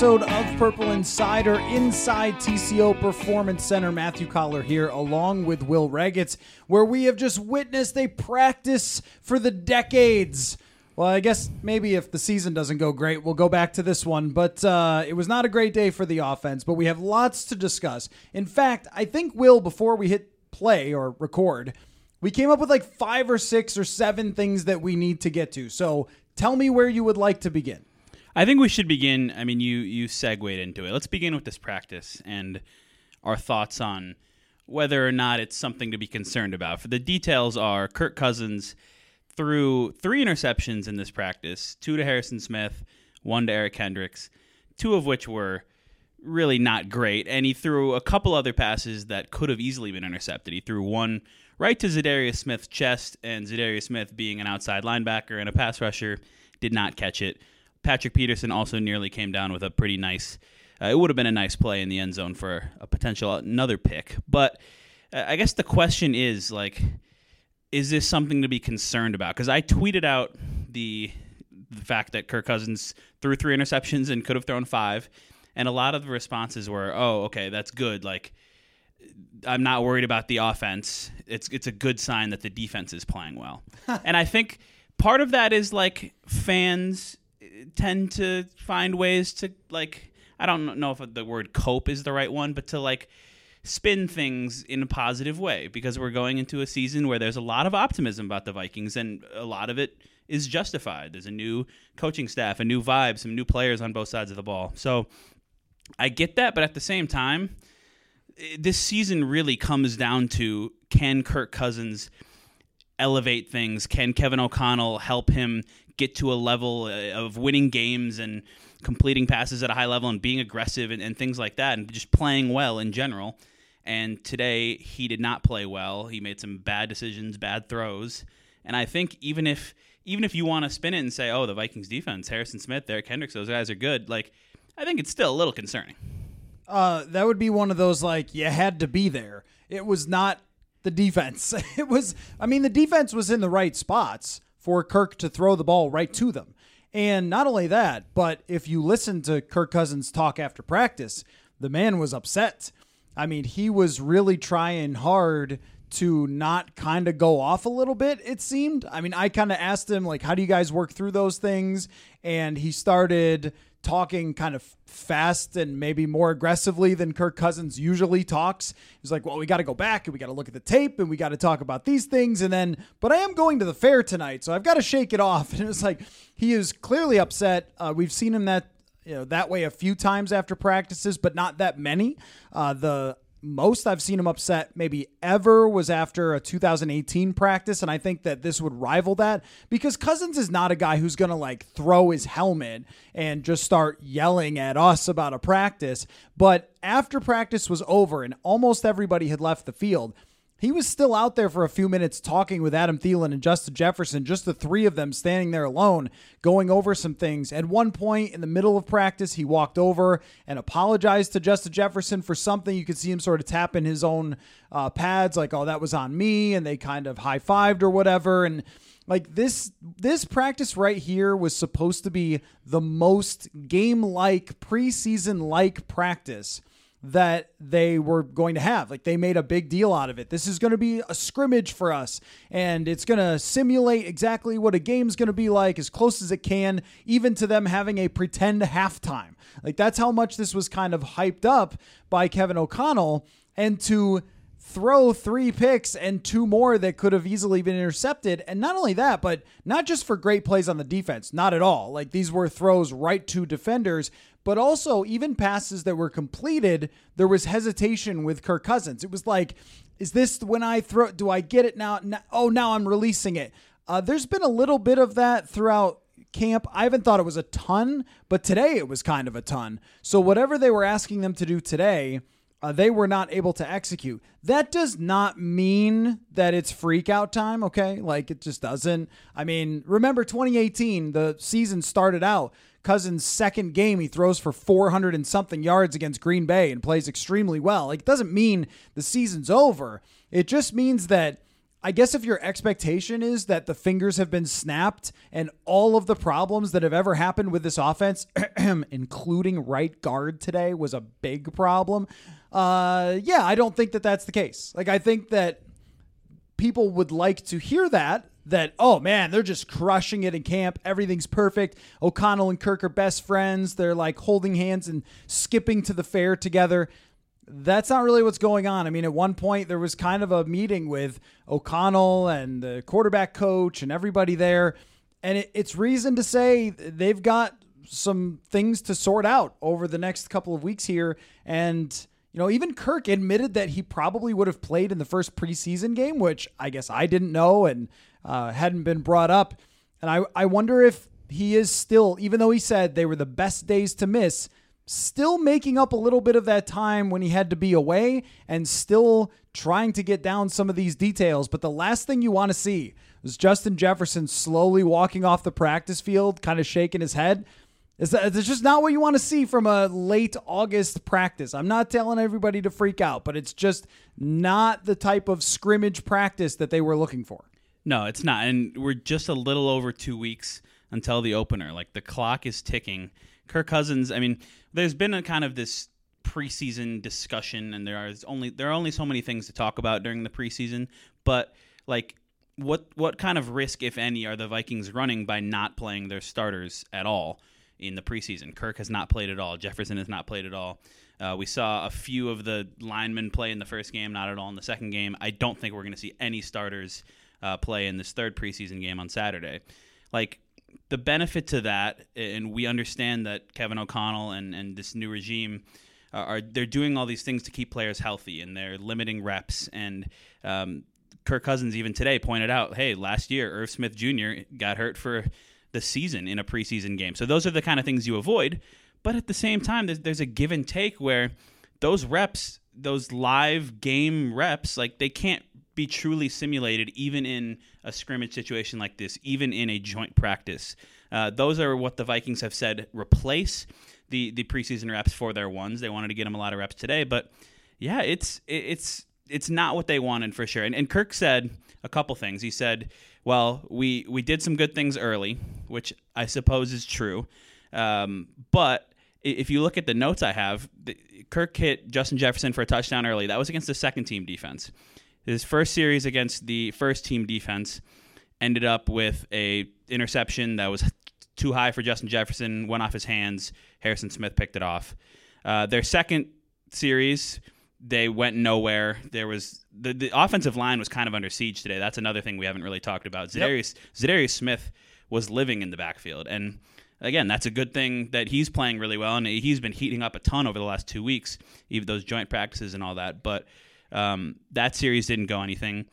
episode of Purple Insider inside TCO Performance Center. Matthew Coller here, along with Will Ragatz, where we have just witnessed a practice for the decades. Well, I guess maybe if the season doesn't go great, we'll go back to this one. But uh, it was not a great day for the offense, but we have lots to discuss. In fact, I think, Will, before we hit play or record, we came up with like five or six or seven things that we need to get to. So tell me where you would like to begin. I think we should begin. I mean, you you segued into it. Let's begin with this practice and our thoughts on whether or not it's something to be concerned about. For the details are Kirk Cousins threw three interceptions in this practice: two to Harrison Smith, one to Eric Kendricks, two of which were really not great, and he threw a couple other passes that could have easily been intercepted. He threw one right to Za'Darius Smith's chest, and Za'Darius Smith, being an outside linebacker and a pass rusher, did not catch it. Patrick Peterson also nearly came down with a pretty nice. Uh, it would have been a nice play in the end zone for a potential another pick. But uh, I guess the question is like, is this something to be concerned about? Because I tweeted out the the fact that Kirk Cousins threw three interceptions and could have thrown five, and a lot of the responses were, "Oh, okay, that's good." Like, I'm not worried about the offense. It's it's a good sign that the defense is playing well, and I think part of that is like fans tend to find ways to like I don't know if the word cope is the right one, but to like spin things in a positive way because we're going into a season where there's a lot of optimism about the Vikings and a lot of it is justified. There's a new coaching staff, a new vibe, some new players on both sides of the ball. So I get that, but at the same time, this season really comes down to can Kirk Cousins elevate things? Can Kevin O'Connell help him get to a level uh, of winning games and completing passes at a high level and being aggressive and, and things like that and just playing well in general? And today he did not play well. He made some bad decisions, bad throws. And I think even if even if you want to spin it and say, "Oh, the Vikings defense, Harrison Smith, Eric Kendricks, those guys are good," like I think it's still a little concerning. Uh, that would be one of those like you had to be there. It was not the defense. It was. I mean, the defense was in the right spots for Kirk to throw the ball right to them. And not only that, but if you listen to Kirk Cousins talk after practice, the man was upset. I mean, he was really trying hard to not kind of go off a little bit, it seemed. I mean, I kind of asked him, like, how do you guys work through those things? And he started talking kind of fast and maybe more aggressively than Kirk Cousins usually talks. He's like, well, we got to go back and we got to look at the tape and we got to talk about these things. And then, but I am going to the fair tonight, so I've got to shake it off. And it was like, he is clearly upset. Uh, we've seen him that. You know that way a few times after practices, but not that many. Uh, the most I've seen him upset maybe ever was after a 2018 practice. And I think that this would rival that because Cousins is not a guy who's going to like throw his helmet and just start yelling at us about a practice. But after practice was over and almost everybody had left the field, he was still out there for a few minutes talking with Adam Thielen and Justin Jefferson, just the three of them standing there alone, going over some things. At one point in the middle of practice, he walked over and apologized to Justin Jefferson for something. You could see him sort of tapping his own uh, pads, like, oh, that was on me. And they kind of high fived or whatever. And like this this practice right here was supposed to be the most game like preseason like practice that they were going to have. Like they made a big deal out of it. This is going to be a scrimmage for us, and it's going to simulate exactly what a game's going to be like as close as it can, even to them having a pretend halftime. Like that's how much this was kind of hyped up by Kevin O'Connell, and to throw three picks and two more that could have easily been intercepted. And not only that, but not just for great plays on the defense, not at all. Like these were throws right to defenders, but also even passes that were completed, there was hesitation with Kirk Cousins. It was like, is this when I throw, do I get it now? oh, now I'm releasing it. Uh, there's been a little bit of that throughout camp. I haven't thought it was a ton, but today it was kind of a ton. So whatever they were asking them to do today, uh, they were not able to execute. That does not mean that it's freak out time, okay? Like it just doesn't. I mean, remember 2018, the season started out. Cousins' second game, he throws for 400 and something yards against Green Bay and plays extremely well. Like, it doesn't mean the season's over. It just means that I guess if your expectation is that the fingers have been snapped and all of the problems that have ever happened with this offense, including right guard today, was a big problem, uh, yeah, I don't think that that's the case. Like, I think that people would like to hear that. That, oh man, they're just crushing it in camp. Everything's perfect. O'Connell and Kirk are best friends. They're like holding hands and skipping to the fair together that's not really what's going on. I mean, at one point there was kind of a meeting with O'Connell and the quarterback coach and everybody there, and it, it's reason to say they've got some things to sort out over the next couple of weeks here. And you know, even Kirk admitted that he probably would have played in the first preseason game, which I guess I didn't know and uh, hadn't been brought up. And I, I wonder if he is still, even though he said they were the best days to miss still making up a little bit of that time when he had to be away and still trying to get down some of these details. But the last thing you want to see was Justin Jefferson slowly walking off the practice field, kind of shaking his head. That it's just not what you want to see from a late August practice. I'm not telling everybody to freak out, but it's just not the type of scrimmage practice that they were looking for. No, it's not. And we're just a little over two weeks until the opener. Like the clock is ticking. Kirk Cousins, I mean, there's been a kind of this preseason discussion, and there are only there are only so many things to talk about during the preseason. But like, what what kind of risk, if any, are the Vikings running by not playing their starters at all in the preseason? Kirk has not played at all. Jefferson has not played at all. Uh, we saw a few of the linemen play in the first game, not at all in the second game. I don't think we're going to see any starters uh, play in this third preseason game on Saturday. Like the benefit to that, and we understand that Kevin O'Connell and, and this new regime are they're doing all these things to keep players healthy, and they're limiting reps. And um, Kirk Cousins even today pointed out, hey, last year Irv Smith Jr. got hurt for the season in a preseason game. So those are the kind of things you avoid. But at the same time, there's, there's a give and take where those reps, those live game reps, like they can't be truly simulated even in a scrimmage situation like this, even in a joint practice. Uh, those are what the Vikings have said replace the the preseason reps for their ones. They wanted to get them a lot of reps today, but yeah, it's it's it's not what they wanted for sure. And, and Kirk said a couple things. He said, "Well, we we did some good things early, which I suppose is true, um, but." If you look at the notes I have, Kirk hit Justin Jefferson for a touchdown early. That was against the second team defense. His first series against the first team defense ended up with a interception that was too high for Justin Jefferson, went off his hands. Harrison Smith picked it off. Uh, their second series, they went nowhere. There was the, the offensive line was kind of under siege today. That's another thing we haven't really talked about. Za'Darius, yep. Za'Darius Smith was living in the backfield, and again, that's a good thing that he's playing really well, and he's been heating up a ton over the last two weeks, even those joint practices and all that. But um, that series didn't go anything.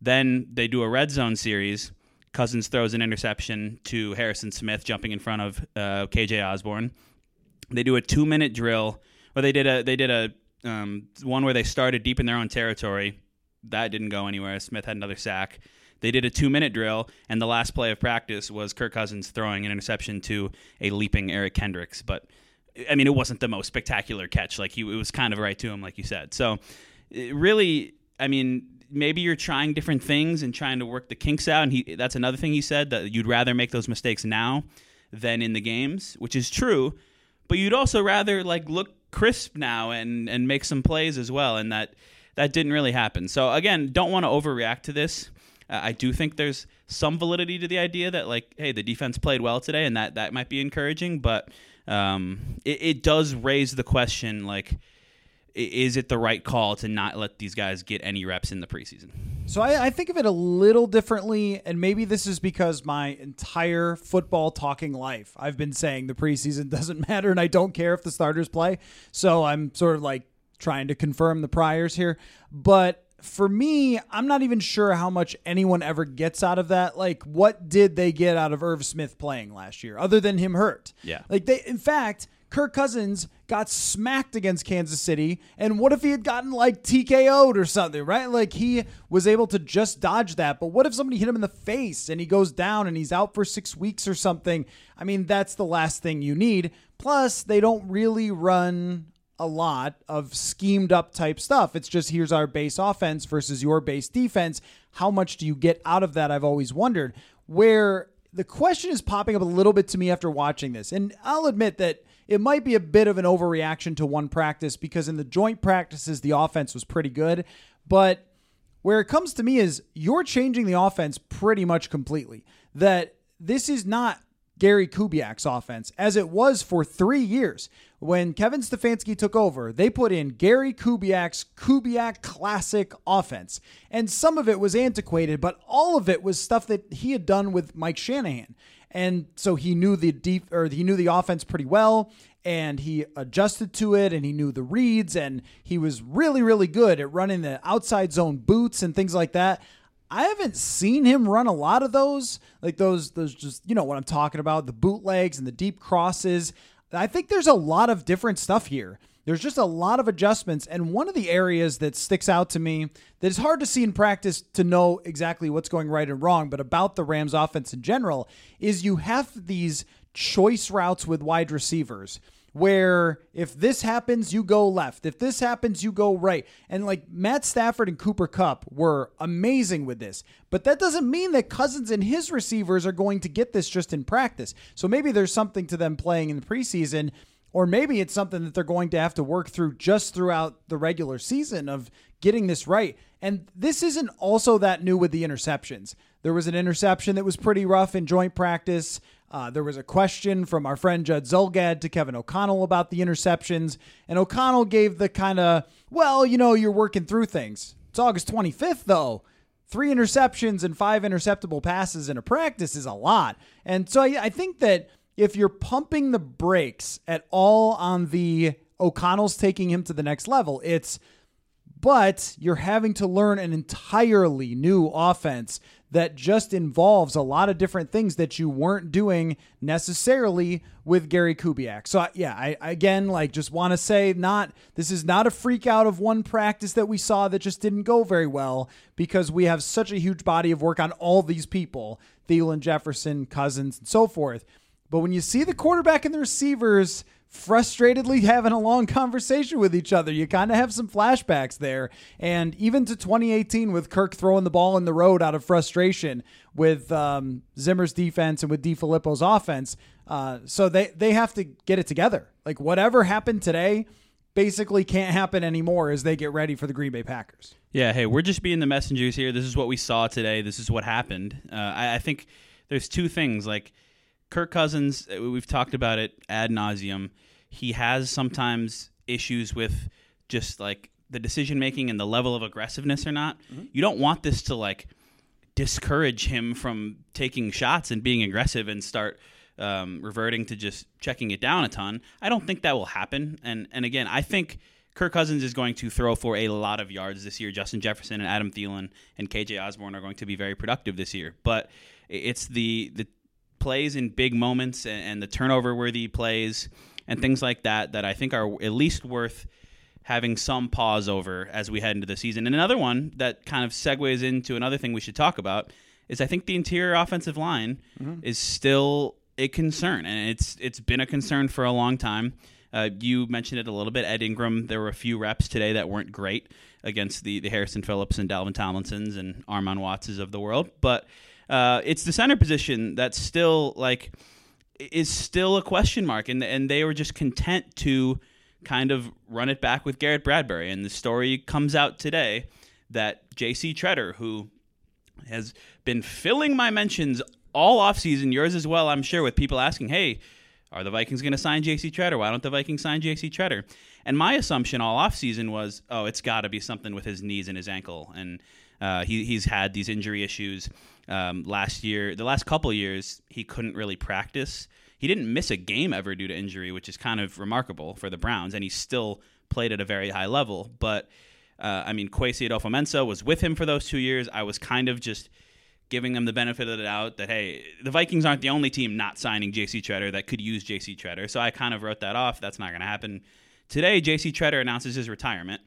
Then they do a red zone series. Cousins throws an interception to Harrison Smith, jumping in front of uh, KJ Osborn. They do a two minute drill. Well, they did a they did a um, one where they started deep in their own territory. That didn't go anywhere. Smith had another sack. They did a two minute drill, and the last play of practice was Kirk Cousins throwing an interception to a leaping Eric Kendricks. But I mean, it wasn't the most spectacular catch. Like he, it was kind of right to him, like you said. So really, I mean, maybe you're trying different things and trying to work the kinks out. And he, that's another thing he said that you'd rather make those mistakes now than in the games, which is true. But you'd also rather like look crisp now and and make some plays as well. And that that didn't really happen. So again, don't want to overreact to this. Uh, I do think there's some validity to the idea that like, hey, the defense played well today, and that that might be encouraging. But um, it, it does raise the question like is it the right call to not let these guys get any reps in the preseason? So I, I, think of it a little differently, and maybe this is because my entire football talking life I've been saying the preseason doesn't matter, and I don't care if the starters play. So I'm sort of like trying to confirm the priors here, but. For me, I'm not even sure how much anyone ever gets out of that. Like, what did they get out of Irv Smith playing last year, other than him hurt? Yeah. Like they, in fact, Kirk Cousins got smacked against Kansas City, and what if he had gotten like TKO'd or something, right? Like he was able to just dodge that. But what if somebody hit him in the face and he goes down and he's out for six weeks or something? I mean, that's the last thing you need. Plus, they don't really run a lot of schemed up type stuff. It's just here's our base offense versus your base defense. How much do you get out of that? I've always wondered. Where the question is popping up a little bit to me after watching this. And I'll admit that it might be a bit of an overreaction to one practice because in the joint practices, the offense was pretty good. But where it comes to me is you're changing the offense pretty much completely. That this is not Gary Kubiak's offense as it was for three years. When Kevin Stefanski took over, they put in Gary Kubiak's Kubiak classic offense. And some of it was antiquated, but all of it was stuff that he had done with Mike Shanahan. And so he knew the deep or he knew the offense pretty well and he adjusted to it and he knew the reads and he was really really good at running the outside zone boots and things like that. I haven't seen him run a lot of those, like those those just you know what I'm talking about, the bootlegs and the deep crosses. I think there's a lot of different stuff here. There's just a lot of adjustments. And one of the areas that sticks out to me that is hard to see in practice to know exactly what's going right and wrong, but about the Rams offense in general, is you have these choice routes with wide receivers where if this happens, you go left. If this happens, you go right. And like Matt Stafford and Cooper Kupp were amazing with this. But that doesn't mean that Cousins and his receivers are going to get this just in practice. So maybe there's something to them playing in the preseason. Or maybe it's something that they're going to have to work through just throughout the regular season of getting this right. And this isn't also that new with the interceptions. There was an interception that was pretty rough in joint practice. Uh, there was a question from our friend Judd Zulgad to Kevin O'Connell about the interceptions, and O'Connell gave the kind of, well, you know, you're working through things. It's August 25th, though. Three interceptions and five interceptable passes in a practice is a lot. And so I, I think that if you're pumping the brakes at all on the O'Connell's taking him to the next level, it's but you're having to learn an entirely new offense that just involves a lot of different things that you weren't doing necessarily with Gary Kubiak. So yeah, I again like just want to say not this is not a freak out of one practice that we saw that just didn't go very well because we have such a huge body of work on all these people, Thielen, Jefferson, Cousins, and so forth. But when you see the quarterback and the receivers frustratedly having a long conversation with each other. You kind of have some flashbacks there. And even to 2018 with Kirk throwing the ball in the road out of frustration with um, Zimmer's defense and with DeFilippo's offense. Uh, so they, they have to get it together. Like whatever happened today basically can't happen anymore as they get ready for the Green Bay Packers. Yeah, hey, we're just being the messengers here. This is what we saw today. This is what happened. Uh, I, I think there's two things. Like Kirk Cousins, uh, we've talked about it ad nauseum he has sometimes issues with just like the decision making and the level of aggressiveness or not. Mm-hmm. You don't want this to like discourage him from taking shots and being aggressive and start um, reverting to just checking it down a ton. I don't think that will happen. And and again, I think Kirk Cousins is going to throw for a lot of yards this year. Justin Jefferson and Adam Thielen and KJ Osborn are going to be very productive this year. But it's the the plays in big moments and, and the turnover worthy plays and things like that that I think are at least worth having some pause over as we head into the season. And another one that kind of segues into another thing we should talk about is I think the interior offensive line mm-hmm. is still a concern, and it's it's been a concern for a long time. Uh, you mentioned it a little bit. Ed Ingram, there were a few reps today that weren't great against the, the Harrison Phillips and Dalvin Tomlinsons and Armon Wattses of the world, but uh, it's the center position that's still like is still a question mark, and and they were just content to kind of run it back with Garrett Bradbury. And the story comes out today that J.C. Tretter, who has been filling my mentions all offseason, yours as well, I'm sure, with people asking, hey, are the Vikings going to sign J.C. Tretter? Why don't the Vikings sign J.C. Tretter? And my assumption all offseason was, oh, it's got to be something with his knees and his ankle. And uh, he, he's had these injury issues. Um, last year, the last couple years, he couldn't really practice. He didn't miss a game ever due to injury, which is kind of remarkable for the Browns, and he still played at a very high level. But uh, I mean, Kwesi Adofo-Mensah was with him for those two years. I was kind of just giving them the benefit of the doubt that hey, the Vikings aren't the only team not signing J.C. Tretter that could use J.C. Tretter. So I kind of wrote that off. That's not going to happen. Today, J.C. Tretter announces his retirement,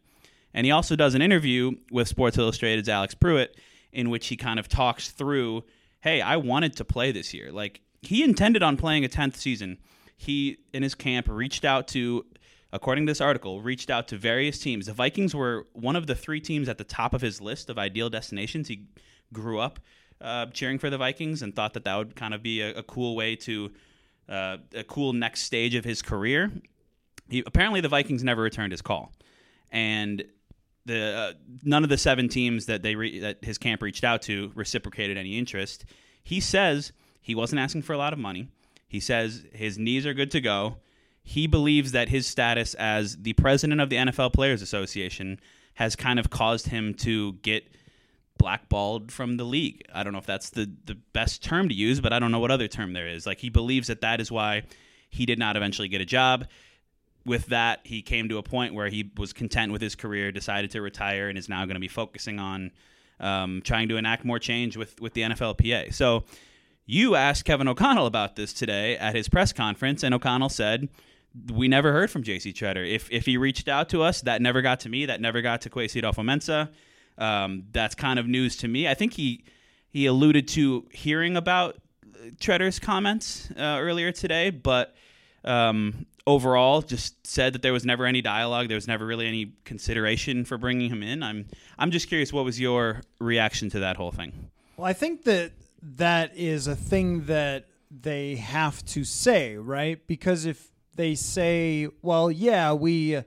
and he also does an interview with Sports Illustrated's Alex Prewitt in which he kind of talks through, hey, I wanted to play this year. Like he intended on playing a 10th season. He in his camp reached out to according to this article, reached out to various teams. The Vikings were one of the three teams at the top of his list of ideal destinations. He grew up uh, cheering for the Vikings and thought that that would kind of be a, a cool way to uh, a cool next stage of his career. He, apparently, the Vikings never returned his call, and the uh, none of the seven teams that they re- that his camp reached out to reciprocated any interest. He says he wasn't asking for a lot of money. He says his knees are good to go. He believes that his status as the president of the NFL Players Association has kind of caused him to get blackballed from the league. I don't know if that's the the best term to use, but I don't know what other term there is. Like he believes that that is why he did not eventually get a job. With that, he came to a point where he was content with his career, decided to retire, and is now going to be focusing on um, trying to enact more change with with the NFLPA. So you asked Kevin O'Connell about this today at his press conference, and O'Connell said, "We never heard from J.C. Tretter. If if he reached out to us, that never got to me. That never got to Kwesi Adofo-Mensah. Um, that's kind of news to me. I think he he alluded to hearing about Tretter's comments uh, earlier today, but um, overall, just said that there was never any dialogue. There was never really any consideration for bringing him in. I'm I'm just curious, what was your reaction to that whole thing? Well, I think that that is a thing that they have to say, right? Because if they say, well, yeah, we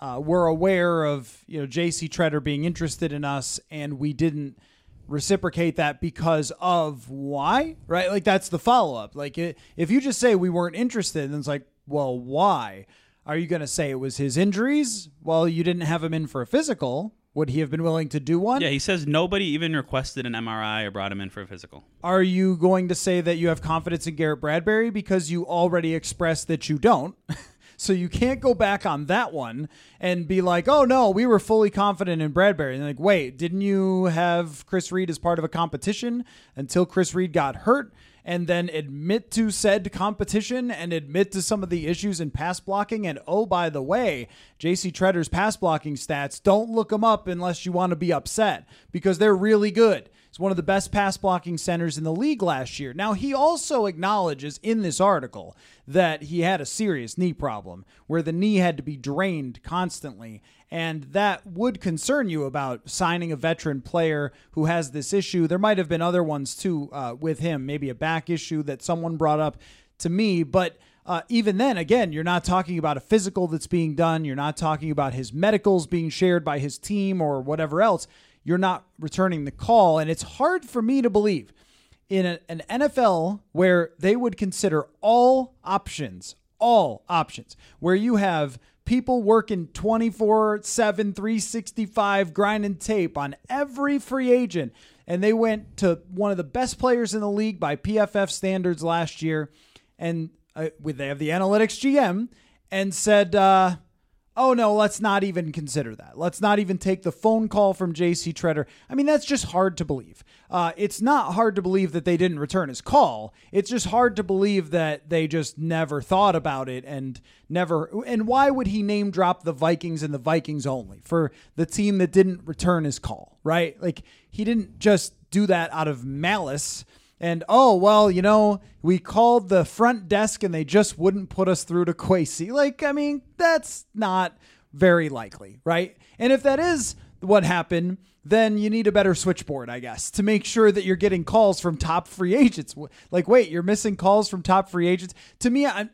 uh, we're aware of you know J.C. Tretter being interested in us, and we didn't reciprocate that because of why, right? Like that's the follow up. Like it, if you just say we weren't interested, then it's like, well, why? Are you going to say it was his injuries? Well, you didn't have him in for a physical. Would he have been willing to do one? Yeah, he says nobody even requested an MRI or brought him in for a physical. Are you going to say that you have confidence in Garrett Bradbury because you already expressed that you don't? so you can't go back on that one and be like, "Oh no, we were fully confident in Bradbury." And like, "Wait, didn't you have Chris Reed as part of a competition until Chris Reed got hurt?" And then admit to said competition and admit to some of the issues in pass blocking. And oh, by the way, JC Tretter's pass blocking stats, don't look them up unless you want to be upset because they're really good. He's one of the best pass blocking centers in the league last year. Now, he also acknowledges in this article that he had a serious knee problem where the knee had to be drained constantly. And that would concern you about signing a veteran player who has this issue. There might have been other ones too uh, with him, maybe a back issue that someone brought up to me. But uh, even then, again, you're not talking about a physical that's being done. You're not talking about his medicals being shared by his team or whatever else. You're not returning the call. And it's hard for me to believe in a, an NFL where they would consider all options, all options, where you have people working 24 7, 365, grinding tape on every free agent. And they went to one of the best players in the league by PFF standards last year. And uh, they have the analytics GM and said, uh, oh no, let's not even consider that. Let's not even take the phone call from JC Tretter. I mean, that's just hard to believe. Uh, it's not hard to believe that they didn't return his call. It's just hard to believe that they just never thought about it and never. And why would he name drop the Vikings and the Vikings only for the team that didn't return his call, right? Like, he didn't just do that out of malice and oh well you know we called the front desk and they just wouldn't put us through to Kwesi. Like I mean that's not very likely, right? And if that is what happened, then you need a better switchboard, I guess, to make sure that you're getting calls from top free agents. Like wait, you're missing calls from top free agents. To me, I'm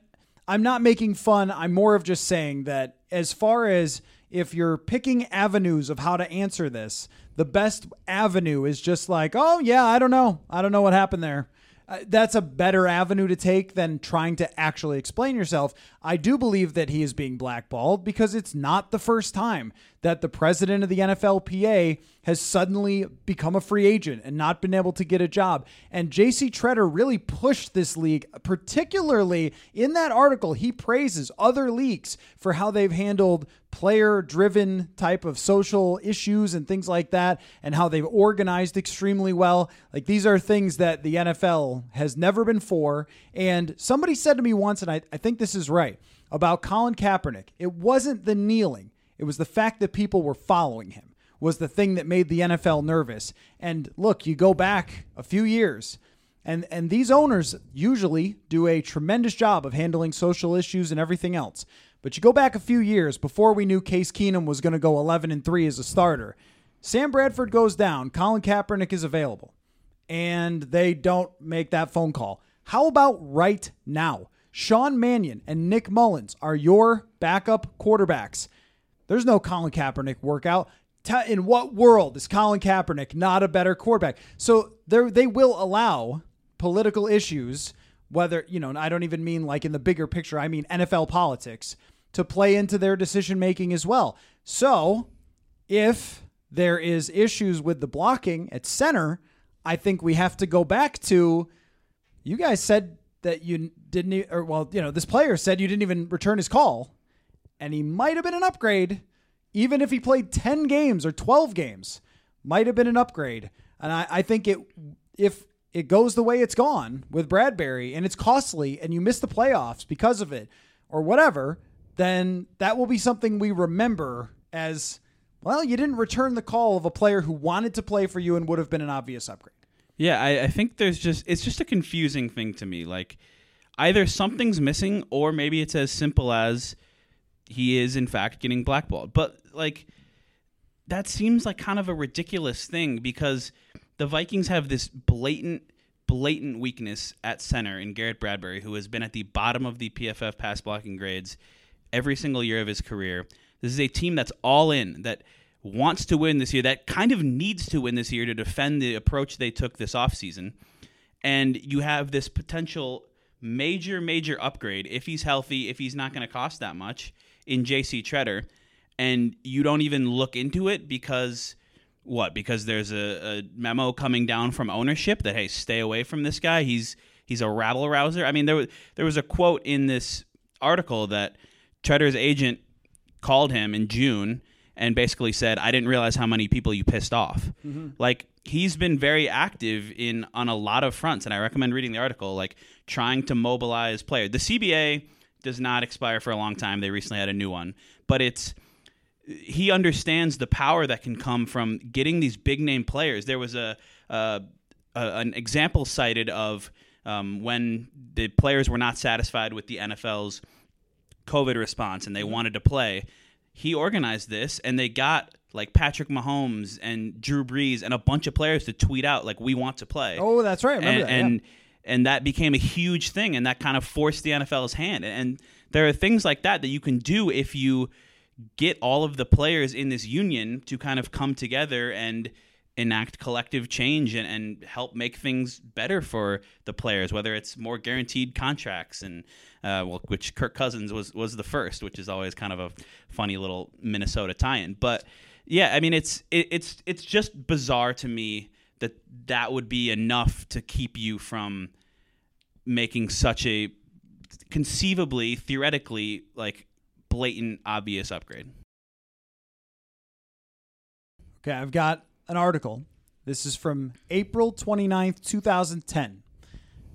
I'm not making fun. I'm more of just saying that as far as if you're picking avenues of how to answer this, the best avenue is just like, oh, yeah, I don't know. I don't know what happened there. Uh, that's a better avenue to take than trying to actually explain yourself. I do believe that he is being blackballed because it's not the first time that the president of the NFLPA has suddenly become a free agent and not been able to get a job. And JC Tretter really pushed this league, particularly in that article. He praises other leagues for how they've handled player driven type of social issues and things like that, and how they've organized extremely well. Like these are things that the NFL has never been for. And somebody said to me once, and I, I think this is right, about Colin Kaepernick. It wasn't the kneeling it was the fact that people were following him was the thing that made the NFL nervous. And look, you go back a few years, and and these owners usually do a tremendous job of handling social issues and everything else. But you go back a few years before we knew Case Keenum was going to go 11 and 3 as a starter. Sam Bradford goes down, Colin Kaepernick is available, and they don't make that phone call. How about right now? Sean Mannion and Nick Mullens are your backup quarterbacks. There's no Colin Kaepernick workout. In what world is Colin Kaepernick not a better quarterback? So they will allow political issues, whether, you know, I don't even mean like in the bigger picture, I mean NFL politics, to play into their decision making as well. So if there is issues with the blocking at center, I think we have to go back to you guys said that you didn't or well, you know, this player said you didn't even return his call and he might have been an upgrade even if he played 10 games or 12 games. Might have been an upgrade. And I, I think it if it goes the way it's gone with Bradbury and it's costly and you miss the playoffs because of it or whatever, then that will be something we remember as well, you didn't return the call of a player who wanted to play for you and would have been an obvious upgrade. Yeah, I, I think there's just it's just a confusing thing to me. Like either something's missing or maybe it's as simple as he is in fact getting blackballed. But like that seems like kind of a ridiculous thing because the Vikings have this blatant blatant weakness at center in Garrett Bradbury who has been at the bottom of the PFF pass blocking grades every single year of his career. This is a team that's all in, that wants to win this year, that kind of needs to win this year to defend the approach they took this offseason. And you have this potential major, major upgrade if he's healthy, if he's not going to cost that much in JC Tretter. And you don't even look into it because what? Because there's a, a memo coming down from ownership that hey, stay away from this guy. He's he's a rabble rouser. I mean, there was there was a quote in this article that Tretter's agent called him in June and basically said, "I didn't realize how many people you pissed off." Mm-hmm. Like he's been very active in on a lot of fronts, and I recommend reading the article. Like trying to mobilize players. The CBA does not expire for a long time. They recently had a new one, but it's he understands the power that can come from getting these big name players. There was a, a, a an example cited of um, when the players were not satisfied with the NFL's COVID response and they mm-hmm. wanted to play. He organized this and they got like Patrick Mahomes and Drew Brees and a bunch of players to tweet out like we want to play. Oh, that's right. and, that, yeah. and that became a huge thing and that kind of forced the NFL's hand. And there are things like that that you can do if you get all of the players in this union to kind of come together and enact collective change and, and help make things better for the players, whether it's more guaranteed contracts and uh, well, which Kirk Cousins was was the first, which is always kind of a funny little Minnesota tie-in. But yeah, I mean, it's it, it's it's just bizarre to me that that would be enough to keep you from making such a conceivably theoretically like blatant obvious upgrade. Okay, I've got an article. This is from April 29th, 2010.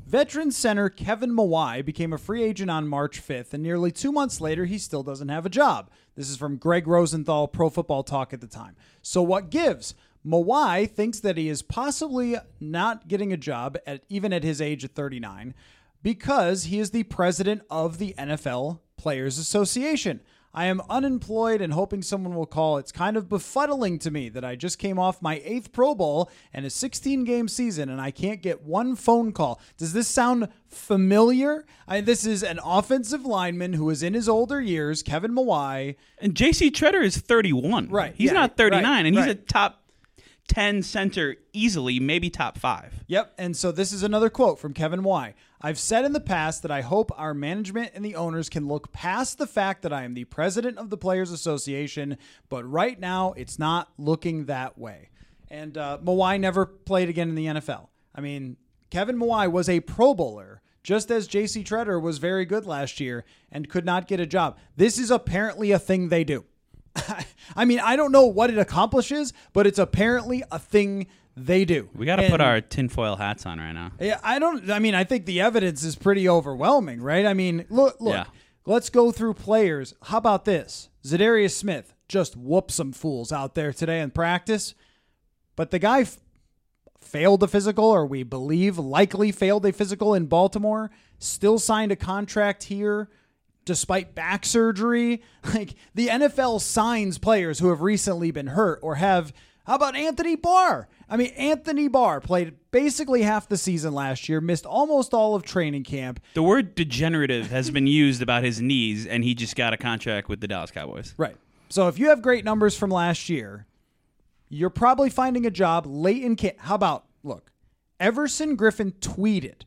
Veteran center Kevin Mawae became a free agent on March 5th, and nearly two months later, he still doesn't have a job. This is from Greg Rosenthal, Pro Football Talk at the time. So, what gives? Mawae thinks that he is possibly not getting a job at even at his age of 39 because he is the president of the NFL Players Association. I am unemployed and hoping someone will call. It's kind of befuddling to me that I just came off my eighth Pro Bowl and a 16 game season and I can't get one phone call. Does this sound familiar? I, this is an offensive lineman who is in his older years, Kevin Mawae. And JC Tretter is 31. Right. He's yeah, not 39, right, and he's right. a top 10 center easily, maybe top five. Yep. And so this is another quote from Kevin Y. I've said in the past that I hope our management and the owners can look past the fact that I am the president of the Players Association, but right now it's not looking that way. And uh, Mawae never played again in the NFL. I mean, Kevin Mawae was a Pro Bowler, just as J.C. Tretter was very good last year and could not get a job. This is apparently a thing they do. I mean, I don't know what it accomplishes, but it's apparently a thing they do. We got to put our tinfoil hats on right now. Yeah, I don't. I mean, I think the evidence is pretty overwhelming, right? I mean, look, look. Yeah. Let's go through players. How about this? Za'Darius Smith just whooped some fools out there today in practice, but the guy f- failed a physical, or we believe likely failed a physical in Baltimore. Still signed a contract here despite back surgery. Like the NFL signs players who have recently been hurt or have. How about Anthony Barr? I mean, Anthony Barr played basically half the season last year, missed almost all of training camp. The word degenerative has been used about his knees, and he just got a contract with the Dallas Cowboys. Right. So if you have great numbers from last year, you're probably finding a job late in camp. How about, look, Everson Griffen tweeted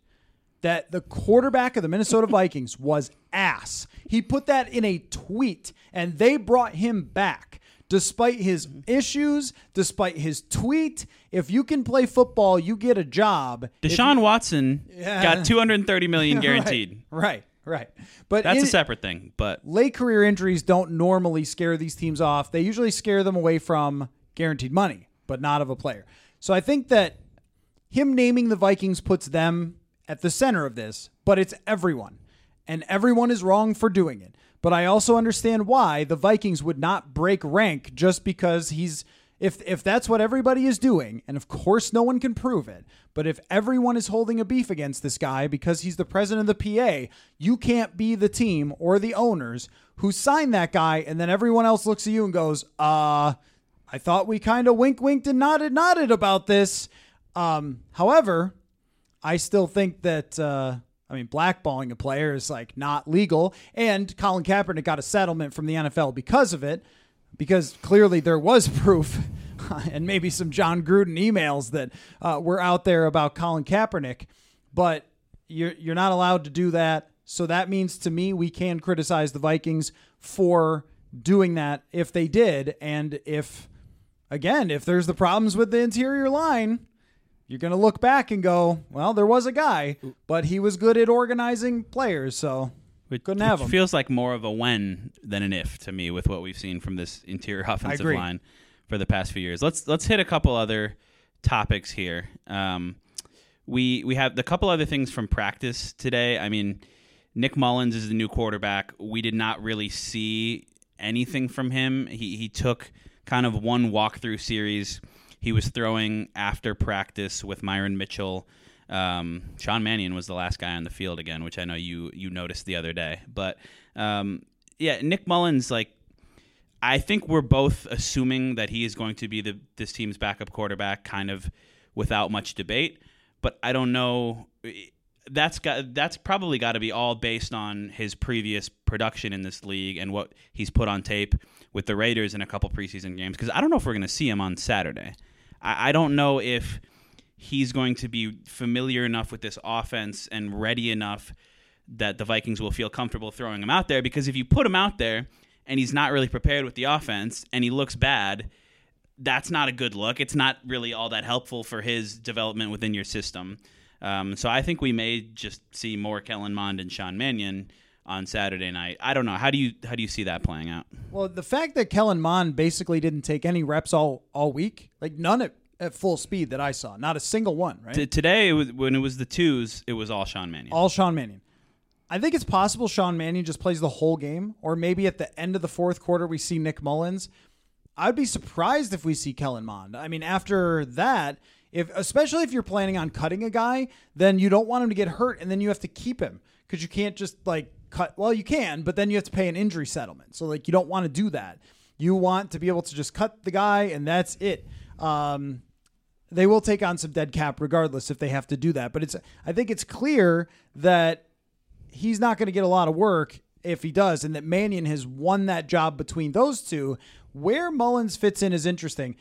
that the quarterback of the Minnesota Vikings was ass. He put that in a tweet, and they brought him back. Despite his issues, despite his tweet, if you can play football, you get a job. If Deshaun Watson Yeah. got 230 million guaranteed. Right, right. right. But That's in- a separate thing, but late career injuries don't normally scare these teams off. They usually scare them away from guaranteed money, but not of a player. So I think that him naming the Vikings puts them at the center of this, but it's everyone. And everyone is wrong for doing it. But I also understand why the Vikings would not break rank just because he's if if that's what everybody is doing, and of course no one can prove it, but if everyone is holding a beef against this guy because he's the president of the PA, you can't be the team or the owners who signed that guy and then everyone else looks at you and goes, "Uh, I thought we kind of wink winked and nodded nodded about this." Um, however, I still think that uh, I mean blackballing a player is like not legal, and Colin Kaepernick got a settlement from the NFL because of it, because clearly there was proof, and maybe some Jon Gruden emails that uh, were out there about Colin Kaepernick, but you're you're not allowed to do that. So that means to me we can criticize the Vikings for doing that if they did, and if again if there's the problems with the interior line you're going to look back and go, well, there was a guy, but he was good at organizing players, so Which, Couldn't have him. feels like more of a when than an if to me with what we've seen from this interior offensive agree. line for the past few years. Let's let's hit a couple other topics here. Um, we we have the couple other things from practice today. I mean, Nick Mullens is the new quarterback. We did not really see anything from him. He he took kind of one walkthrough series. He was throwing after practice with Myron Mitchell. Um, Sean Mannion was the last guy on the field again, which I know you you noticed the other day. But um, yeah, Nick Mullens, like I think we're both assuming that he is going to be the this team's backup quarterback, kind of without much debate. But I don't know. That's got that's probably got to be all based on his previous production in this league and what he's put on tape with the Raiders in a couple preseason games. Because I don't know if we're going to see him on Saturday. I, I don't know if he's going to be familiar enough with this offense and ready enough that the Vikings will feel comfortable throwing him out there. Because if you put him out there and he's not really prepared with the offense and he looks bad, that's not a good look. It's not really all that helpful for his development within your system. Um, so I think we may just see more Kellen Mond and Sean Mannion on Saturday night. I don't know. How do you how do you see that playing out? Well, the fact that Kellen Mond basically didn't take any reps all all week, like none at, at full speed that I saw, not a single one, right? T- today, it was, when it was the twos, it was all Sean Mannion. all Sean Mannion. I think it's possible Sean Mannion just plays the whole game, or maybe at the end of the fourth quarter we see Nick Mullens. I'd be surprised if we see Kellen Mond. I mean, after that, if especially if you're planning on cutting a guy, then you don't want him to get hurt, and then you have to keep him because you can't just like cut. Well, you can, but then you have to pay an injury settlement. So like you don't want to do that. You want to be able to just cut the guy, and that's it. Um, they will take on some dead cap regardless if they have to do that. But it's I think it's clear that he's not going to get a lot of work if he does, and that Mannion has won that job between those two. Where Mullens fits in is interesting.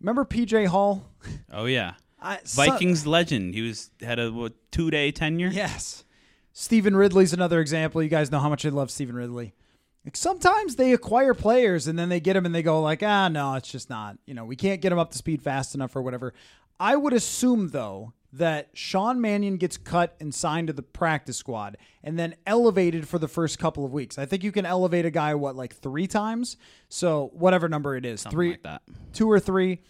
Remember PJ Hall? oh yeah, I, so- Vikings legend. He was had a what, two day tenure. yes. Stephen Ridley's another example. You guys know how much I love Stephen Ridley. Like sometimes they acquire players and then they get them and they go like, ah, no, it's just not. You know, we can't get them up to speed fast enough or whatever. I would assume though that Sean Mannion gets cut and signed to the practice squad and then elevated for the first couple of weeks. I think you can elevate a guy what like three times. So whatever number it is, Something three, like that. two or three,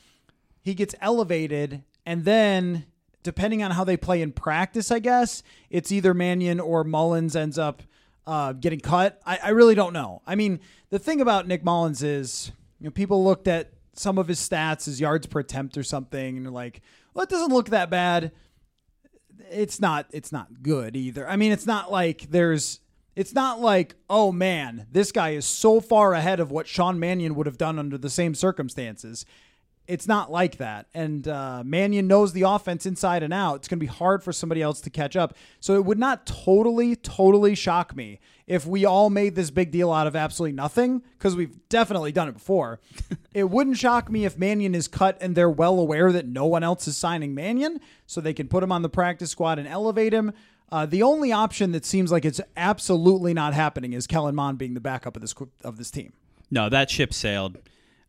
he gets elevated, and then depending on how they play in practice, I guess it's either Mannion or Mullens ends up uh, getting cut. I, I really don't know. I mean, the thing about Nick Mullens is, you know, people looked at some of his stats, his yards per attempt or something, and they're like, well, it doesn't look that bad. It's not. It's not good either. I mean, it's not like there's It's not like, oh man, this guy is so far ahead of what Sean Mannion would have done under the same circumstances. It's not like that. And uh, Mannion knows the offense inside and out. It's going to be hard for somebody else to catch up. So it would not totally, totally shock me if we all made this big deal out of absolutely nothing, because we've definitely done it before. it wouldn't shock me if Mannion is cut and they're well aware that no one else is signing Mannion, so they can put him on the practice squad and elevate him. Uh, the only option that seems like it's absolutely not happening is Kellen Mond being the backup of this of this team. No, that ship sailed.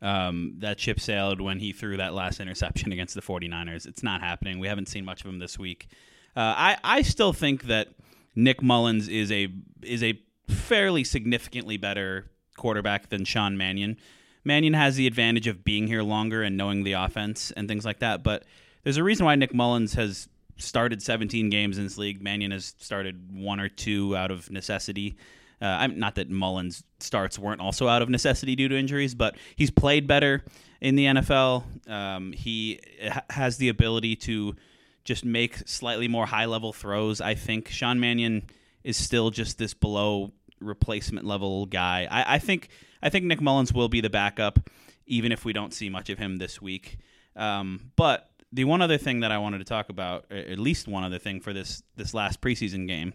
Um, that ship sailed when he threw that last interception against the 49ers. It's not happening. We haven't seen much of him this week. Uh, I I still think that Nick Mullens is a is a fairly significantly better quarterback than Sean Mannion. Mannion has the advantage of being here longer and knowing the offense and things like that, but there's a reason why Nick Mullens has started 17 games in this league. Mannion has started one or two out of necessity. Uh, I'm not that Mullens starts weren't also out of necessity due to injuries, but he's played better in the NFL. Um, he ha- has the ability to just make slightly more high level throws. I think Sean Mannion is still just this below replacement level guy. I, I think I think Nick Mullens will be the backup, even if we don't see much of him this week. Um, but the one other thing that I wanted to talk about, at least one other thing for this this last preseason game,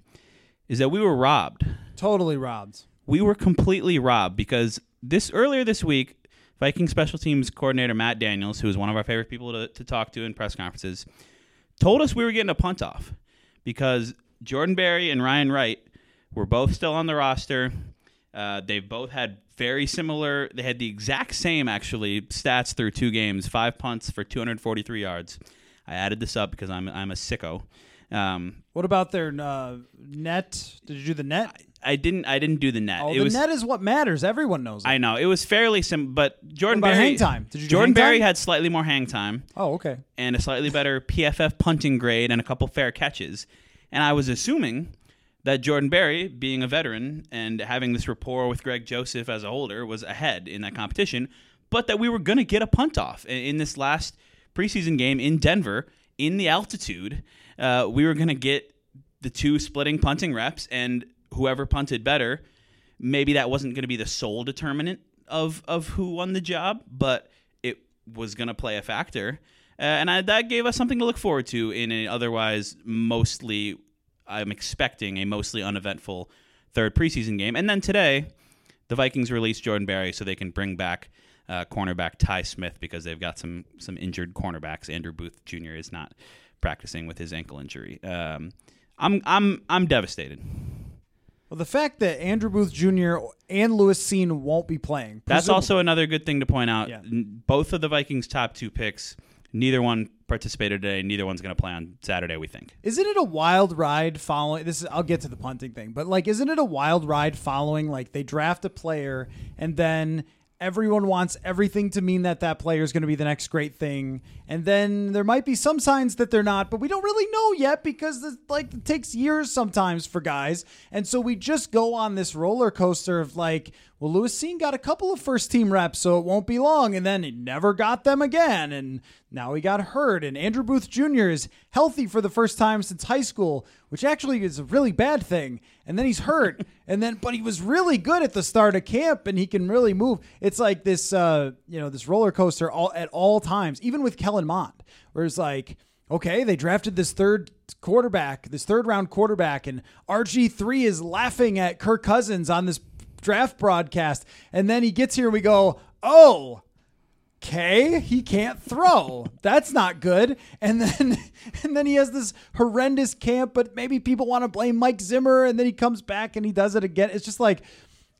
is that we were robbed. Totally robbed. We were completely robbed because this earlier this week, Viking special teams coordinator Matt Daniels, who is one of our favorite people to, to talk to in press conferences, told us we were getting a punt off because Jordan Berry and Ryan Wright were both still on the roster. Uh, they've both had very similar. They had the exact same actually stats through two games: five punts for 243 yards. I added this up because I'm I'm a sicko. Um, What about their uh, net? Did you do the net? I didn't I didn't do the net. Oh, it the was net is what matters. Everyone knows. It. I know it was fairly simple, but Jordan Berry hang time? Did you Jordan Berry had slightly more hang time oh, okay. and a slightly better PFF punting grade and a couple fair catches. And I was assuming that Jordan Berry, being a veteran and having this rapport with Greg Joseph as a holder, was ahead in that competition, but that we were going to get a punt off in this last preseason game in Denver in the altitude. Uh, we were going to get the two splitting punting reps, and whoever punted better, maybe that wasn't going to be the sole determinant of of who won the job, but it was going to play a factor. Uh, and I, that gave us something to look forward to in an otherwise mostly, I'm expecting a mostly uneventful third preseason game. And then today, the Vikings released Jordan Berry so they can bring back uh, cornerback Ty Smith because they've got some some injured cornerbacks. Andrew Booth Jr. is not practicing with his ankle injury. Um, I'm I'm I'm devastated. Well, the fact that Andrew Booth Jr. and Lewis Cine won't be playing. That's also another good thing to point out. Yeah. Both of the Vikings' top two picks, neither one participated today. Neither one's going to play on Saturday. We think. Isn't it a wild ride following this? Is, I'll get to the punting thing, but like, isn't it a wild ride following like they draft a player and then everyone wants everything to mean that that player is going to be the next great thing, and then there might be some signs that they're not, but we don't really know yet because this, like it takes years sometimes for guys, and so we just go on this roller coaster of like. Well, Lewis Cine got a couple of first team reps, so it won't be long. And then he never got them again. And now he got hurt. And Andrew Booth Jr. is healthy for the first time since high school, which actually is a really bad thing. And then he's hurt. and then, but he was really good at the start of camp and he can really move. It's like this, uh, you know, this roller coaster all at all times, even with Kellen Mond, where it's like, okay, they drafted this third quarterback, this third round quarterback, and RG3 is laughing at Kirk Cousins on this draft broadcast. And then he gets here and we go, oh, okay, he can't throw. That's not good. And then and then he has this horrendous camp, but maybe people want to blame Mike Zimmer and then he comes back and he does it again. It's just like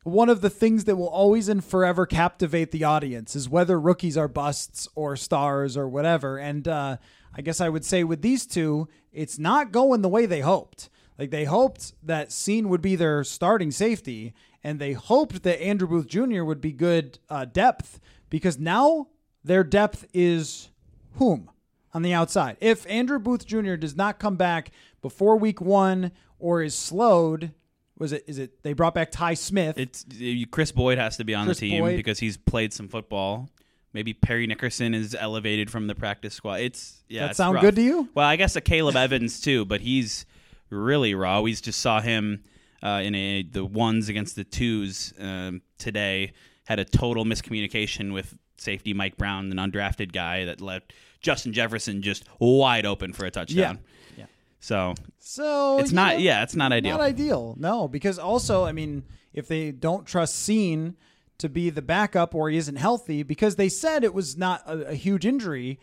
one of the things that will always and forever captivate the audience is whether rookies are busts or stars or whatever. And uh, I guess I would say with these two, it's not going the way they hoped. Like they hoped that Cine would be their starting safety, and they hoped that Andrew Booth Jr. would be good uh, depth because now their depth is whom on the outside. If Andrew Booth Jr. does not come back before week one or is slowed, was it? Is it? They brought back Ty Smith. It's Kris Boyd has to be on Kris the team Boyd. because he's played some football. Maybe Parry Nickerson is elevated from the practice squad. It's yeah. that it's sound rough. good to you? Well, I guess Akayleb Evans too, but he's really raw. We just saw him uh, in a the ones against the twos um, today had a total miscommunication with safety Mike Brown, an undrafted guy that let Justin Jefferson just wide open for a touchdown. Yeah. yeah. So So it's not know, yeah, it's not ideal. Not ideal. No, because also, I mean, if they don't trust Cine to be the backup or he isn't healthy, because they said it was not a, a huge injury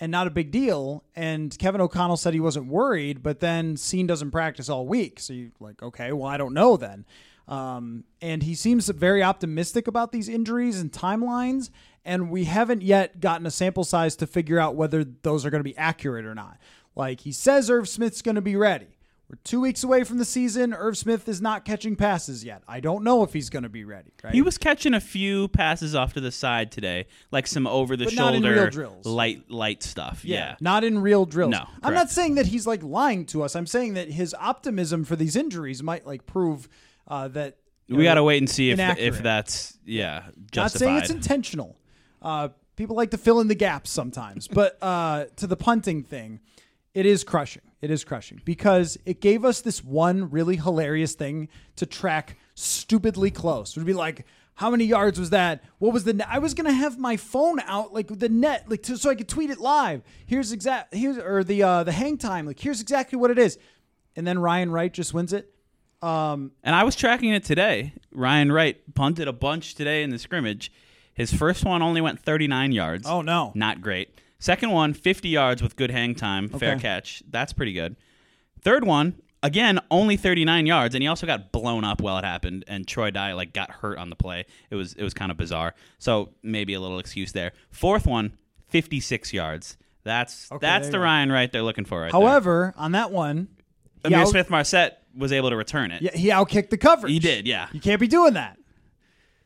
and not a big deal, and Kevin O'Connell said he wasn't worried, but then Cine doesn't practice all week, so you're like, okay, well, I don't know then. Um, and he seems very optimistic about these injuries and timelines, and we haven't yet gotten a sample size to figure out whether those are going to be accurate or not. Like he says, Irv Smith's going to be ready. We're two weeks away from the season. Irv Smith is not catching passes yet. I don't know if he's going to be ready. Right? He was catching a few passes off to the side today, like some over the But not in real shoulder drills. light light stuff. Yeah. Not in real drills. No, I'm not saying that he's like lying to us. I'm saying that his optimism for these injuries might like prove uh, that We know, got to wait and see if if that's yeah Not saying it's intentional. Uh, people like to fill in the gaps sometimes, but uh, to the punting thing, it is crushing. It is crushing because it gave us this one really hilarious thing to track stupidly close. It would be like, how many yards was that? What was the? Net? I was gonna have my phone out like the net, like to, so I could tweet it live. Here's exact. Here's or the uh, the hang time. Like here's exactly what it is, and then Ryan Wright just wins it. Um, And I was tracking it today. Ryan Wright punted a bunch today in the scrimmage. His first one only went 39 yards. oh no, Not great. Second one, 50 yards with good hang time, fair Okay. catch. That's pretty good. Third one, again, only 39 yards, and he also got blown up while it happened. And Troy Dye like got hurt on the play. It was it was kind of bizarre. So maybe a little excuse there. Fourth one, 56 yards. That's Okay, that's there the you go. Ryan Wright they're looking for right there. However, on that one, he, Ihmir out, Smith Marsette was able to return it. yeah, he outkicked the coverage. He did, yeah. You can't be doing that.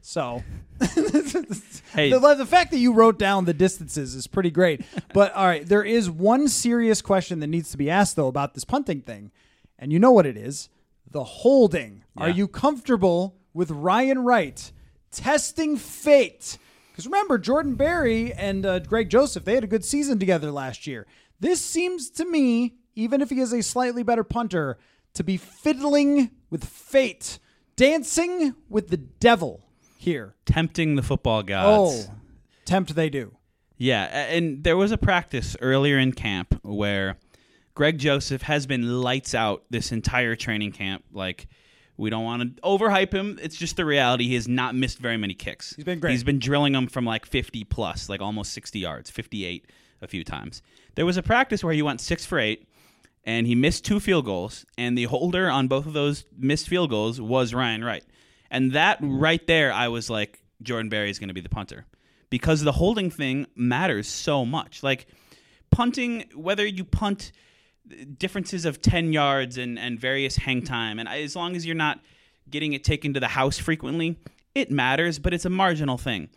So, Hey, the, the fact that you wrote down the distances is pretty great. But all right, there is one serious question that needs to be asked though about this punting thing, and you know what it is: the holding. Are you comfortable with Ryan Wright testing fate? Because remember, Jordan Berry and uh, Greg Joseph, they had a good season together last year. This seems to me, even if he is a slightly better punter, to be fiddling with fate, dancing with the devil here. tempting the football gods. Oh, tempt they do. Yeah, and there was a practice earlier in camp where Greg Joseph has been lights out this entire training camp. Like, we don't want to overhype him. It's just the reality. He has not missed very many kicks. He's been great. He's been drilling them from like 50 plus, like almost 60 yards, 58 a few times. There was a practice where he went six for eight and he missed two field goals, and the holder on both of those missed field goals was Ryan Wright. And that mm-hmm. right there, I was like, Jordan Berry is going to be the punter because the holding thing matters so much. Like punting, whether you punt uh, differences of 10 yards and, and various hang time, and as long as you're not getting it taken to the house frequently, it matters, but it's a marginal thing.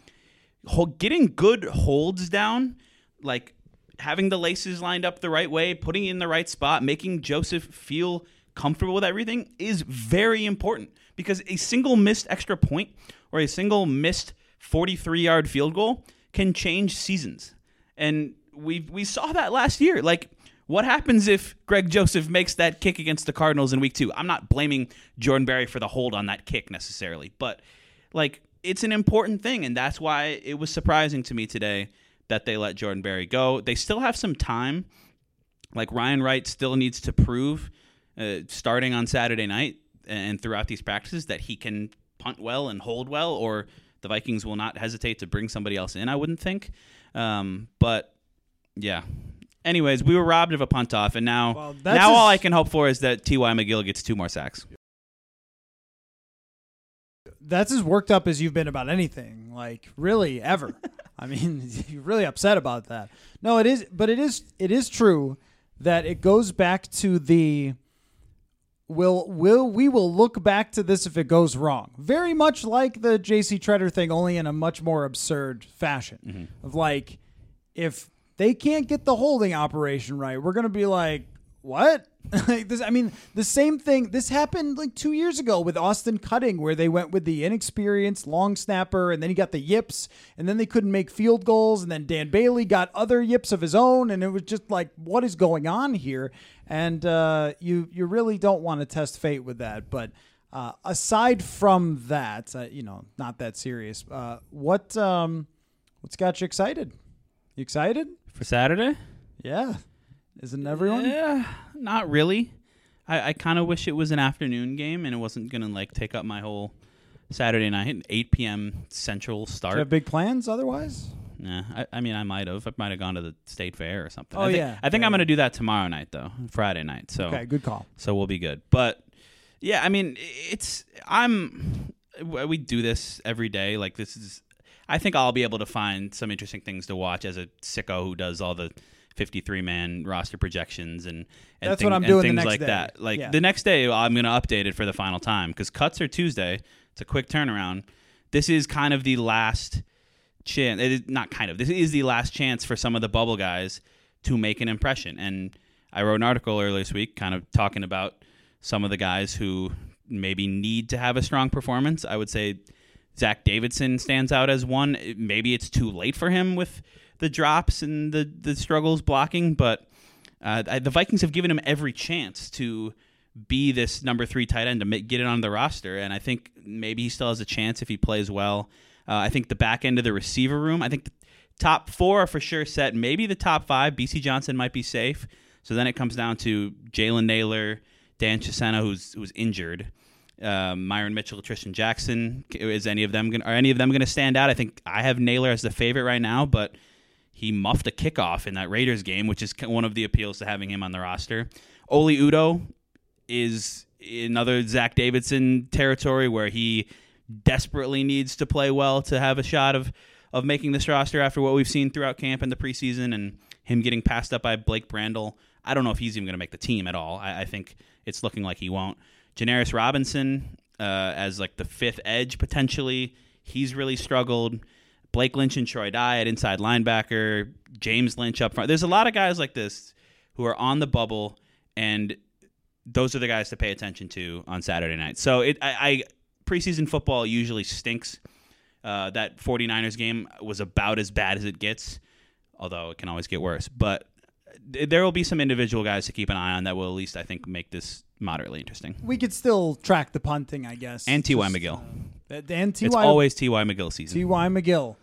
Getting good holds down, like having the laces lined up the right way, putting it in the right spot, making Joseph feel comfortable with everything is very important because a single missed extra point or a single missed 43 yard field goal can change seasons. And we we saw that last year. Like what happens if Greg Joseph makes that kick against the Cardinals in week 2? I'm not blaming Jordan Berry for the hold on that kick necessarily, but like it's an important thing and that's why it was surprising to me today that they let Jordan Berry go. They still have some time. Like Ryan Wright still needs to prove uh, starting on Saturday night and throughout these practices that he can punt well and hold well, or the Vikings will not hesitate to bring somebody else in. I wouldn't think, um, but yeah. Anyways, we were robbed of a punt off, and now Well, now all I can hope for is that T.Y. McGill gets two more sacks. That's as worked up as you've been about anything, like really ever. I mean, you're really upset about that. No, it is, but it is, it is true that it goes back to the will will we will look back to this if it goes wrong. Very much like the JC Tretter thing, only in a much more absurd fashion. Mm-hmm. Of like, if they can't get the holding operation right, we're gonna be like, what? like this, I mean, the same thing. This happened like two years ago with Austin Cutting, where they went with the inexperienced long snapper, and then he got the yips, and then they couldn't make field goals, and then Dan Bailey got other yips of his own, and it was just like, what is going on here? And uh, you you really don't want to test fate with that, but Uh, aside from that, uh, you know, not that serious. Uh, what um, what's got you excited? You excited for Saturday? Yeah, isn't everyone? Yeah, not really. I, I kind of wish it was an afternoon game and it wasn't gonna like take up my whole Saturday night, 8 p.m. Central start. Do you have big plans otherwise? Yeah, I, I mean, I might have. I might have gone to the state fair or something. Oh, I think, yeah. I think Yeah, I'm going to do that tomorrow night, though, Friday night. So, Okay, good call. so we'll be good. But yeah, I mean, it's I'm we do this every day. Like this is, I think I'll be able to find some interesting things to watch as a sicko who does all the 53 man roster projections and and, That's thing- what I'm doing things like day. that. Like Yeah. the next day, I'm going to update it for the final time because cuts are Tuesday. It's a quick turnaround. This is kind of the last chance. It is not kind of. This is the last chance for some of the bubble guys to make an impression. And I wrote an article earlier this week, kind of talking about some of the guys who maybe need to have a strong performance. I would say Zach Davidson stands out as one. Maybe it's too late for him with the drops and the the struggles blocking, but uh, the Vikings have given him every chance to be this number three tight end to get it on the roster, and I think maybe he still has a chance if he plays well. Uh, I think the back end of the receiver room, I think the top four are for sure set. Maybe the top five, Bisi Johnson might be safe. So then it comes down to Jalen Nailor, Dan Chisena, who's who's injured, um, Myron Mitchell, Trishton Jackson. Is any of them gonna, are any of them going to stand out? I think I have Nailor as the favorite right now, but he muffed a kickoff in that Raiders game, which is one of the appeals to having him on the roster. Oli Udoh is another Zach Davidson territory where he desperately needs to play well to have a shot of of making this roster after what we've seen throughout camp and the preseason and him getting passed up by Blake Brandel. I don't know if he's even going to make the team at all. I, I think it's looking like he won't. Janaris Robinson uh, as like the fifth edge potentially. He's really struggled. Blake Lynch and Troy Dye at inside linebacker. James Lynch up front. There's a lot of guys like this who are on the bubble, and those are the guys to pay attention to on Saturday night. So it, I, I preseason football usually stinks. Uh, that 49ers game was about as bad as it gets, although it can always get worse. But th- there will be some individual guys to keep an eye on that will at least I think make this moderately interesting. We could still track the punting, I guess. And T.Y. McGill. uh, and T.Y. It's always T.Y. McGill season. T.Y. McGill.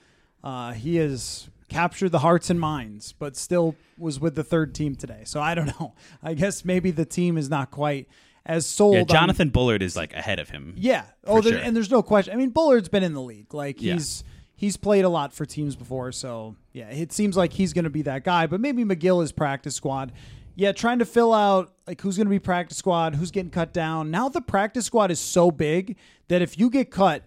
Uh, he has captured the hearts and minds, but still was with the third team today. So I don't know. I guess maybe the team is not quite as sold. yeah, on- Jonathan Bullard is like ahead of him. yeah. Oh, there, sure. and there's no question. I mean, Bullard's been in the league. Like Yeah. he's he's played a lot for teams before. So yeah, it seems like he's going to be that guy. But maybe McGill is practice squad. Yeah, trying to fill out like who's going to be practice squad, who's getting cut down. Now the practice squad is so big that if you get cut,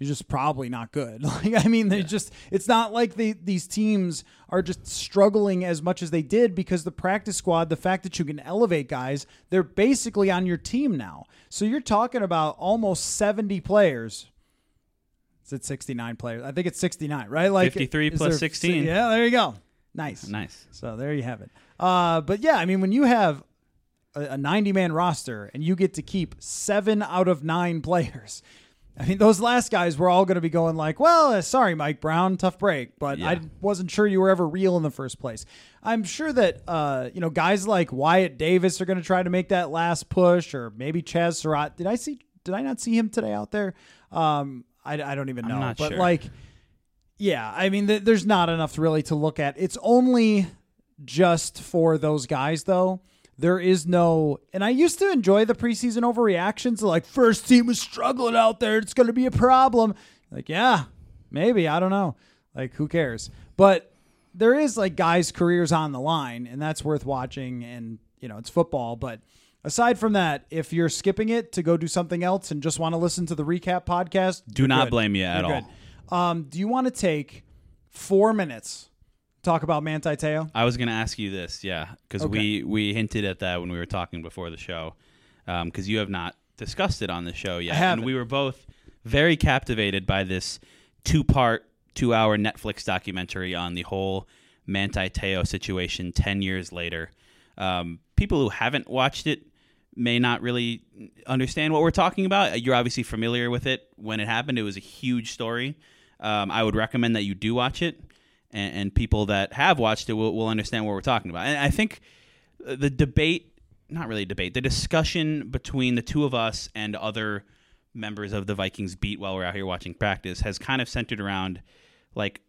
you're just probably not good. Like I mean, they just it's not like they, these teams are just struggling as much as they did because the practice squad, the fact that you can elevate guys, they're basically on your team now. So you're talking about almost 70 players. Is it 69 players? I think it's 69, right? Like 53 plus there- 16. Yeah, there you go. Nice. Nice. So there you have it. Uh, but yeah, I mean, when you have a, a 90 man roster and you get to keep seven out of nine players, I mean, those last guys were all going to be going like, well, uh, sorry, Mike Brown, tough break, but Yeah. I wasn't sure you were ever real in the first place. I'm sure that, uh, you know, guys like Wyatt Davis are going to try to make that last push or maybe Chaz Surratt. Did I see, did I not see him today out there? Um, I, I don't even know, not but sure. like, yeah, I mean, th- there's not enough really to look at. It's only just for those guys, though. There is no, and I used to enjoy the preseason overreactions. Like, first team is struggling out there. It's going to be a problem. Like, yeah, maybe. I don't know. Like, who cares? But there is like guys' careers on the line, and that's worth watching. And, you know, it's football. But aside from that, if you're skipping it to go do something else and just want to listen to the recap podcast, Do not good. blame you at You're all. Um, do you want to take four minutes talk about Manti Te'o? I was going to ask you this, yeah, because Okay. we we hinted at that when we were talking before the show, because you have not discussed it on the show yet, I and we were both very captivated by this two part, two hour Netflix documentary on the whole Manti Te'o situation ten years later. Um, people who haven't watched it may not really understand what we're talking about. You're obviously familiar with it when it happened. It was a huge story. Um, I would recommend that you do watch it, and, and people that have watched it will, will understand what we're talking about. And I think uh, the debate, not really a debate, the discussion between the two of us and other members of the Vikings beat while we're out here watching practice has kind of centered around like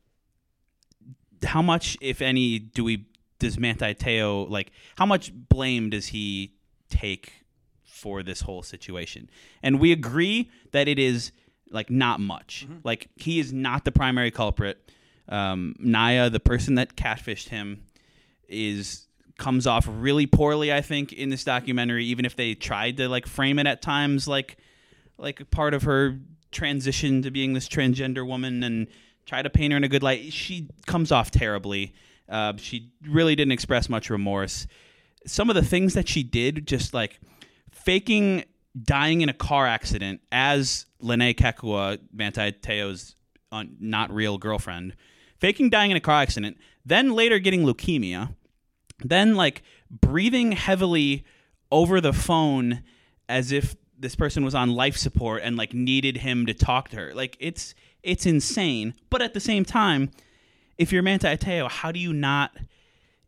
how much, if any, do we does Manti Te'o like how much blame does he take for this whole situation? And we agree that it is like not much. Mm-hmm. Like he is not the primary culprit. Um, Naya, the person that catfished him, is comes off really poorly. I think in this documentary, even if they tried to like frame it at times like like part of her transition to being this transgender woman and try to paint her in a good light, she comes off terribly. Uh, she really didn't express much remorse. Some of the things that she did, just like faking dying in a car accident as Lennay Kekua, Manti Te'o's uh, not real girlfriend, faking dying in a car accident, then later getting leukemia, then like breathing heavily over the phone as if this person was on life support and like needed him to talk to her. Like it's it's insane. But at the same time, if you're Manti Te'o, how do you not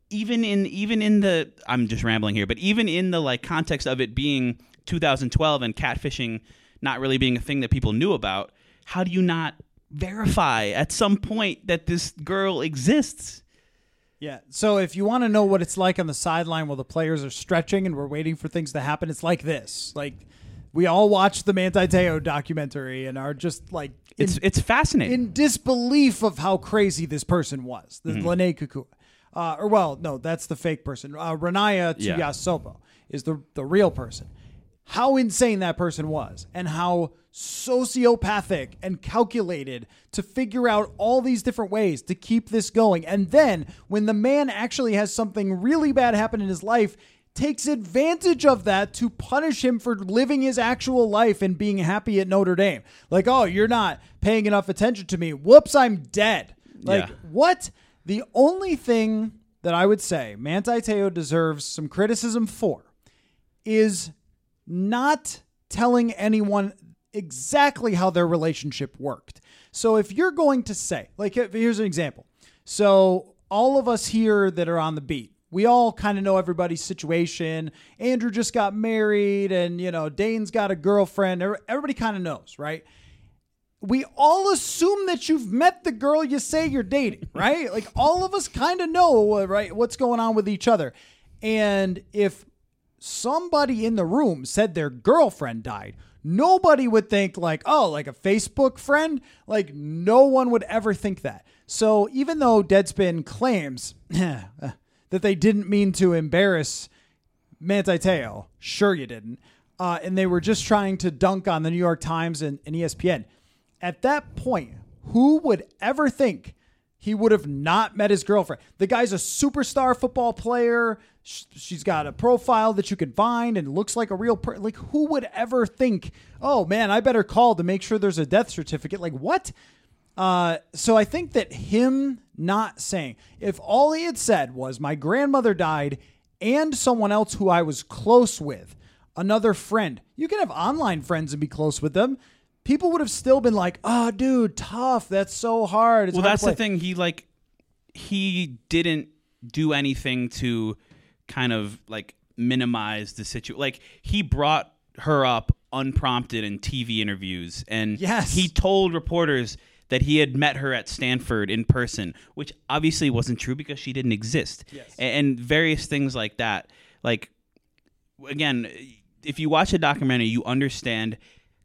even in even in the I'm just rambling here, but even in the like context of it being 2012 and catfishing not really being a thing that people knew about, how do you not verify at some point that this girl exists? Yeah. So if you want to know what it's like on the sideline while the players are stretching and we're waiting for things to happen, it's like this. Like we all watched the Manti Te'o documentary and are just like in, It's it's fascinating. in disbelief of how crazy this person was. The Mm-hmm. Lennay Kekua. Uh, or well, no, that's the fake person. Uh, Ronaiah Yeah. Tuiasosopo is the the real person. How insane that person was, and how sociopathic and calculated to figure out all these different ways to keep this going. And then when the man actually has something really bad happen in his life, takes advantage of that to punish him for living his actual life and being happy at Notre Dame. Like, oh, you're not paying enough attention to me. Whoops, I'm dead. Like, Yeah. what? The only thing that I would say Manti Te'o deserves some criticism for is not telling anyone exactly how their relationship worked. So if you're going to say, like, here's an example. So all of us here that are on the beat, we all kind of know everybody's situation. Andrew just got married, and you know, Dane's got a girlfriend. Everybody kind of knows, right? we all assume that you've met the girl you say you're dating, right? like all of us kind of know, right, what's going on with each other. And if somebody in the room said their girlfriend died, nobody would think like, "Oh, like a Facebook friend?" Like no one would ever think that. So even though Deadspin claims that they didn't mean to embarrass Manti Te'o. Sure, you didn't. Uh, and they were just trying to dunk on the New York Times and, and ESPN. At that point, who would ever think he would have not met his girlfriend? The guy's a superstar football player. She's got a profile that you can find and looks like a real person. Like, who would ever think, oh man, I better call to make sure there's a death certificate? Like, what? Uh, so I think that him not saying, if all he had said was, my grandmother died and someone else who I was close with, another friend, you can have online friends and be close with them. People would have still been like, oh, dude, tough. That's so hard. It's well, hard that's the thing. He like he didn't do anything to kind of like minimize the situation. Like he brought her up unprompted in TV interviews, and Yes. he told reporters that he had met her at Stanford in person, which obviously wasn't true because she didn't exist. Yes. And various things like that. Like again, if you watch a documentary, you understand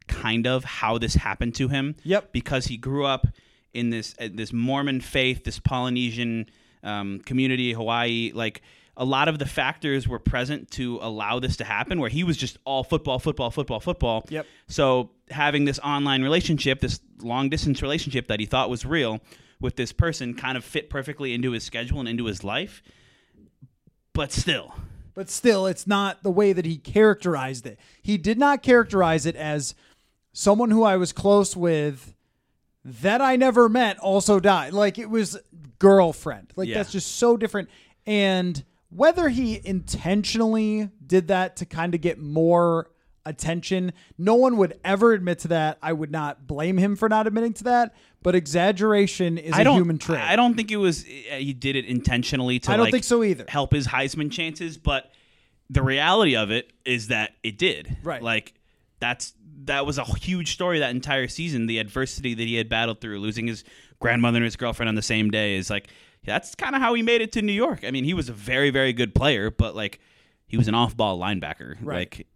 kind of how this happened to him. Yep. Because he grew up in this uh, this Mormon faith, this Polynesian um, community, Hawaii. Like a lot of the factors were present to allow this to happen, where he was just all football, football, football, football. Yep. So having this online relationship, this long distance relationship that he thought was real with this person, kind of fit perfectly into his schedule and into his life. But still, but still it's not the way that he characterized it he did not characterize it as someone who i was close with that i never met also died like it was girlfriend like Yeah. that's just so different and whether he intentionally did that to kind of get more attention no one would ever admit to that i would not blame him for not admitting to that but exaggeration is I a human trait I don't think it was. uh, He did it intentionally to. I don't like, think so either. Help his Heisman chances, but the reality of it is that it did. Right. Like that's that was a huge story that entire season. The adversity that he had battled through, losing his grandmother and his girlfriend on the same day, is like that's kind of how he made it to New York. I mean, he was a very very good player, but like he was an off-ball linebacker, Right. like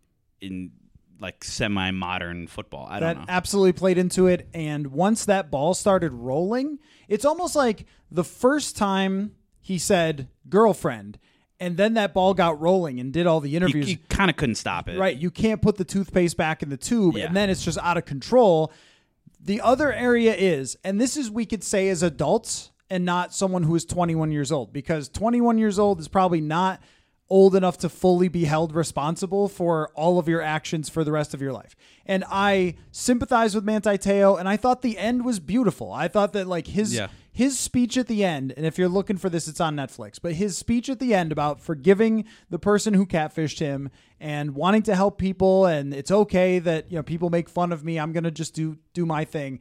in like semi-modern football. I that don't know. absolutely played into it. And once that ball started rolling, it's almost like the first time he said girlfriend, and then that ball got rolling and did all the you, interviews. you kind of couldn't stop it. right, you can't put the toothpaste back in the tube, Yeah. and then it's just out of control. The other area is, and this is we could say as adults and not someone who is 21 years old, because 21 years old is probably not old enough to fully be held responsible for all of your actions for the rest of your life. And I sympathize with Manti Te'o, and I thought the end was beautiful. I thought that like his Yeah. His speech at the end, and if you're looking for this, it's on Netflix. But his speech at the end about forgiving the person who catfished him and wanting to help people, and it's okay that you know people make fun of me. I'm gonna just do do my thing.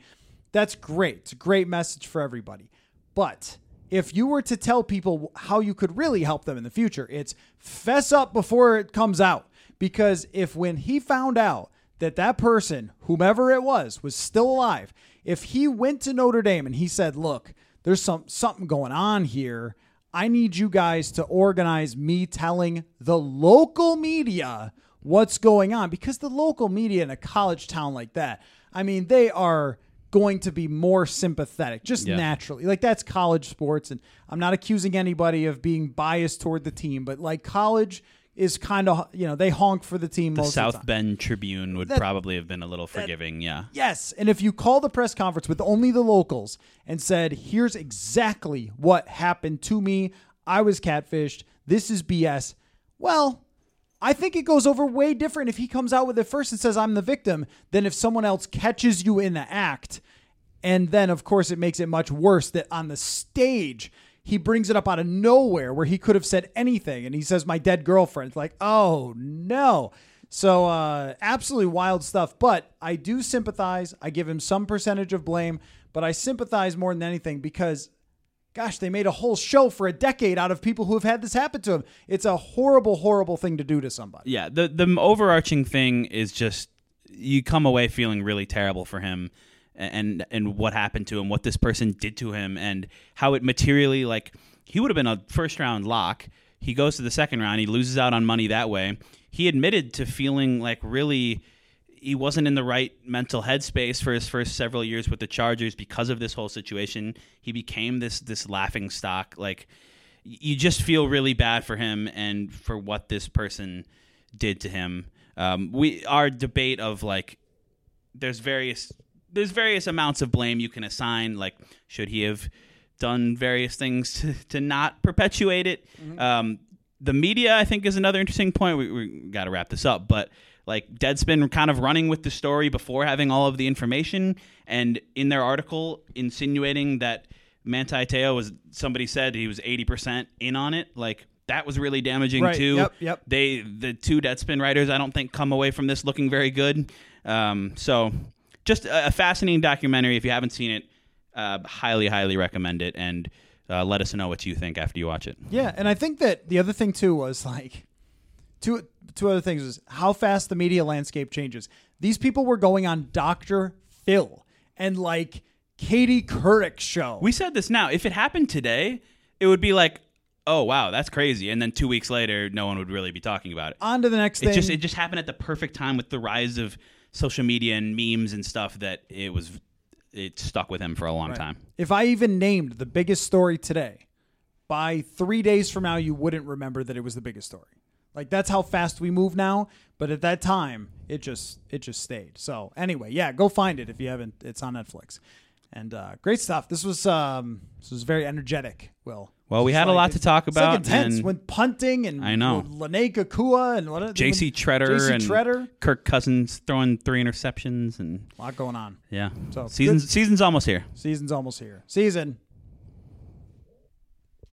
That's great. It's a great message for everybody. But if you were to tell people how you could really help them in the future, it's fess up before it comes out. Because if when he found out that that person, whomever it was, was still alive, if he went to Notre Dame and he said, "Look, there's some something going on here. I need you guys to organize me telling the local media what's going on because the local media in a college town like that, I mean, they are going to be more sympathetic just Yeah. naturally. Like that's college sports and I'm not accusing anybody of being biased toward the team, but like college is kind of, you know, they honk for the team The most of South the time. Bend Tribune would That- probably have been a little forgiving. yeah. Yes. And if you call the press conference with only the locals and said, here's exactly what happened to me, I was catfished, this is BS, well, I think it goes over way different if he comes out with it first and says, I'm the victim, than if someone else catches you in the act. And then, of course, it makes it much worse that on the stage, he brings it up out of nowhere where he could have said anything. And he says, My dead girlfriend. It's like, oh no. So, uh, absolutely wild stuff. But I do sympathize. I give him some percentage of blame, but I sympathize more than anything because gosh, they made a whole show for a decade out of people who have had this happen to them. It's a horrible, horrible thing to do to somebody. Yeah, the the overarching thing is just you come away feeling really terrible for him and and what happened to him, what this person did to him and how it materially like he would have been a first round lock. He goes to the second round, he loses out on money that way. He admitted to feeling like really he wasn't in the right mental headspace for his first several years with the Chargers because of this whole situation. He became this this laughing stock. Like you just feel really bad for him and for what this person did to him. Um, we our debate of like there's various there's various amounts of blame you can assign. Like should he have done various things to, to not perpetuate it? Um, the media, I think, is another interesting point. We, we got to wrap this up, but like Deadspin kind of running with the story before having all of the information, and in their article insinuating that Manti Te'o was somebody said he was eighty percent in on it. Like that was really damaging Right. too. Yep, yep. They the two Deadspin writers, I don't think, come away from this looking very good. Um, so just a, a fascinating documentary. If you haven't seen it, uh, highly, highly recommend it, and uh, let us know what you think after you watch it. Yeah, and I think that the other thing too was like two two other things is how fast the media landscape changes. These people were going on Dr. Phil and like Katie Couric's show. We said this now. If it happened today, it would be like, oh wow, that's crazy, and then two weeks later, no one would really be talking about it. on to the next It thing. just it just happened at the perfect time with the rise of social media and memes and stuff that it was it stuck with him for a long Right. time. If I even named the biggest story today, by three days from now, you wouldn't remember that it was the biggest story. Like that's how fast we move now. But at that time, it just it just stayed. So anyway, yeah, go find it if you haven't. It's on Netflix, and uh, great stuff. This was um this was very energetic. Will. Well, we had a lot to talk it's like about, intense and- when punting and I know. Lennay Kekua and what J.C. Tretter J.C. and Tretter. Kirk Cousins throwing three interceptions and A lot going on. yeah. So, season's season's almost here. Season's almost here. Season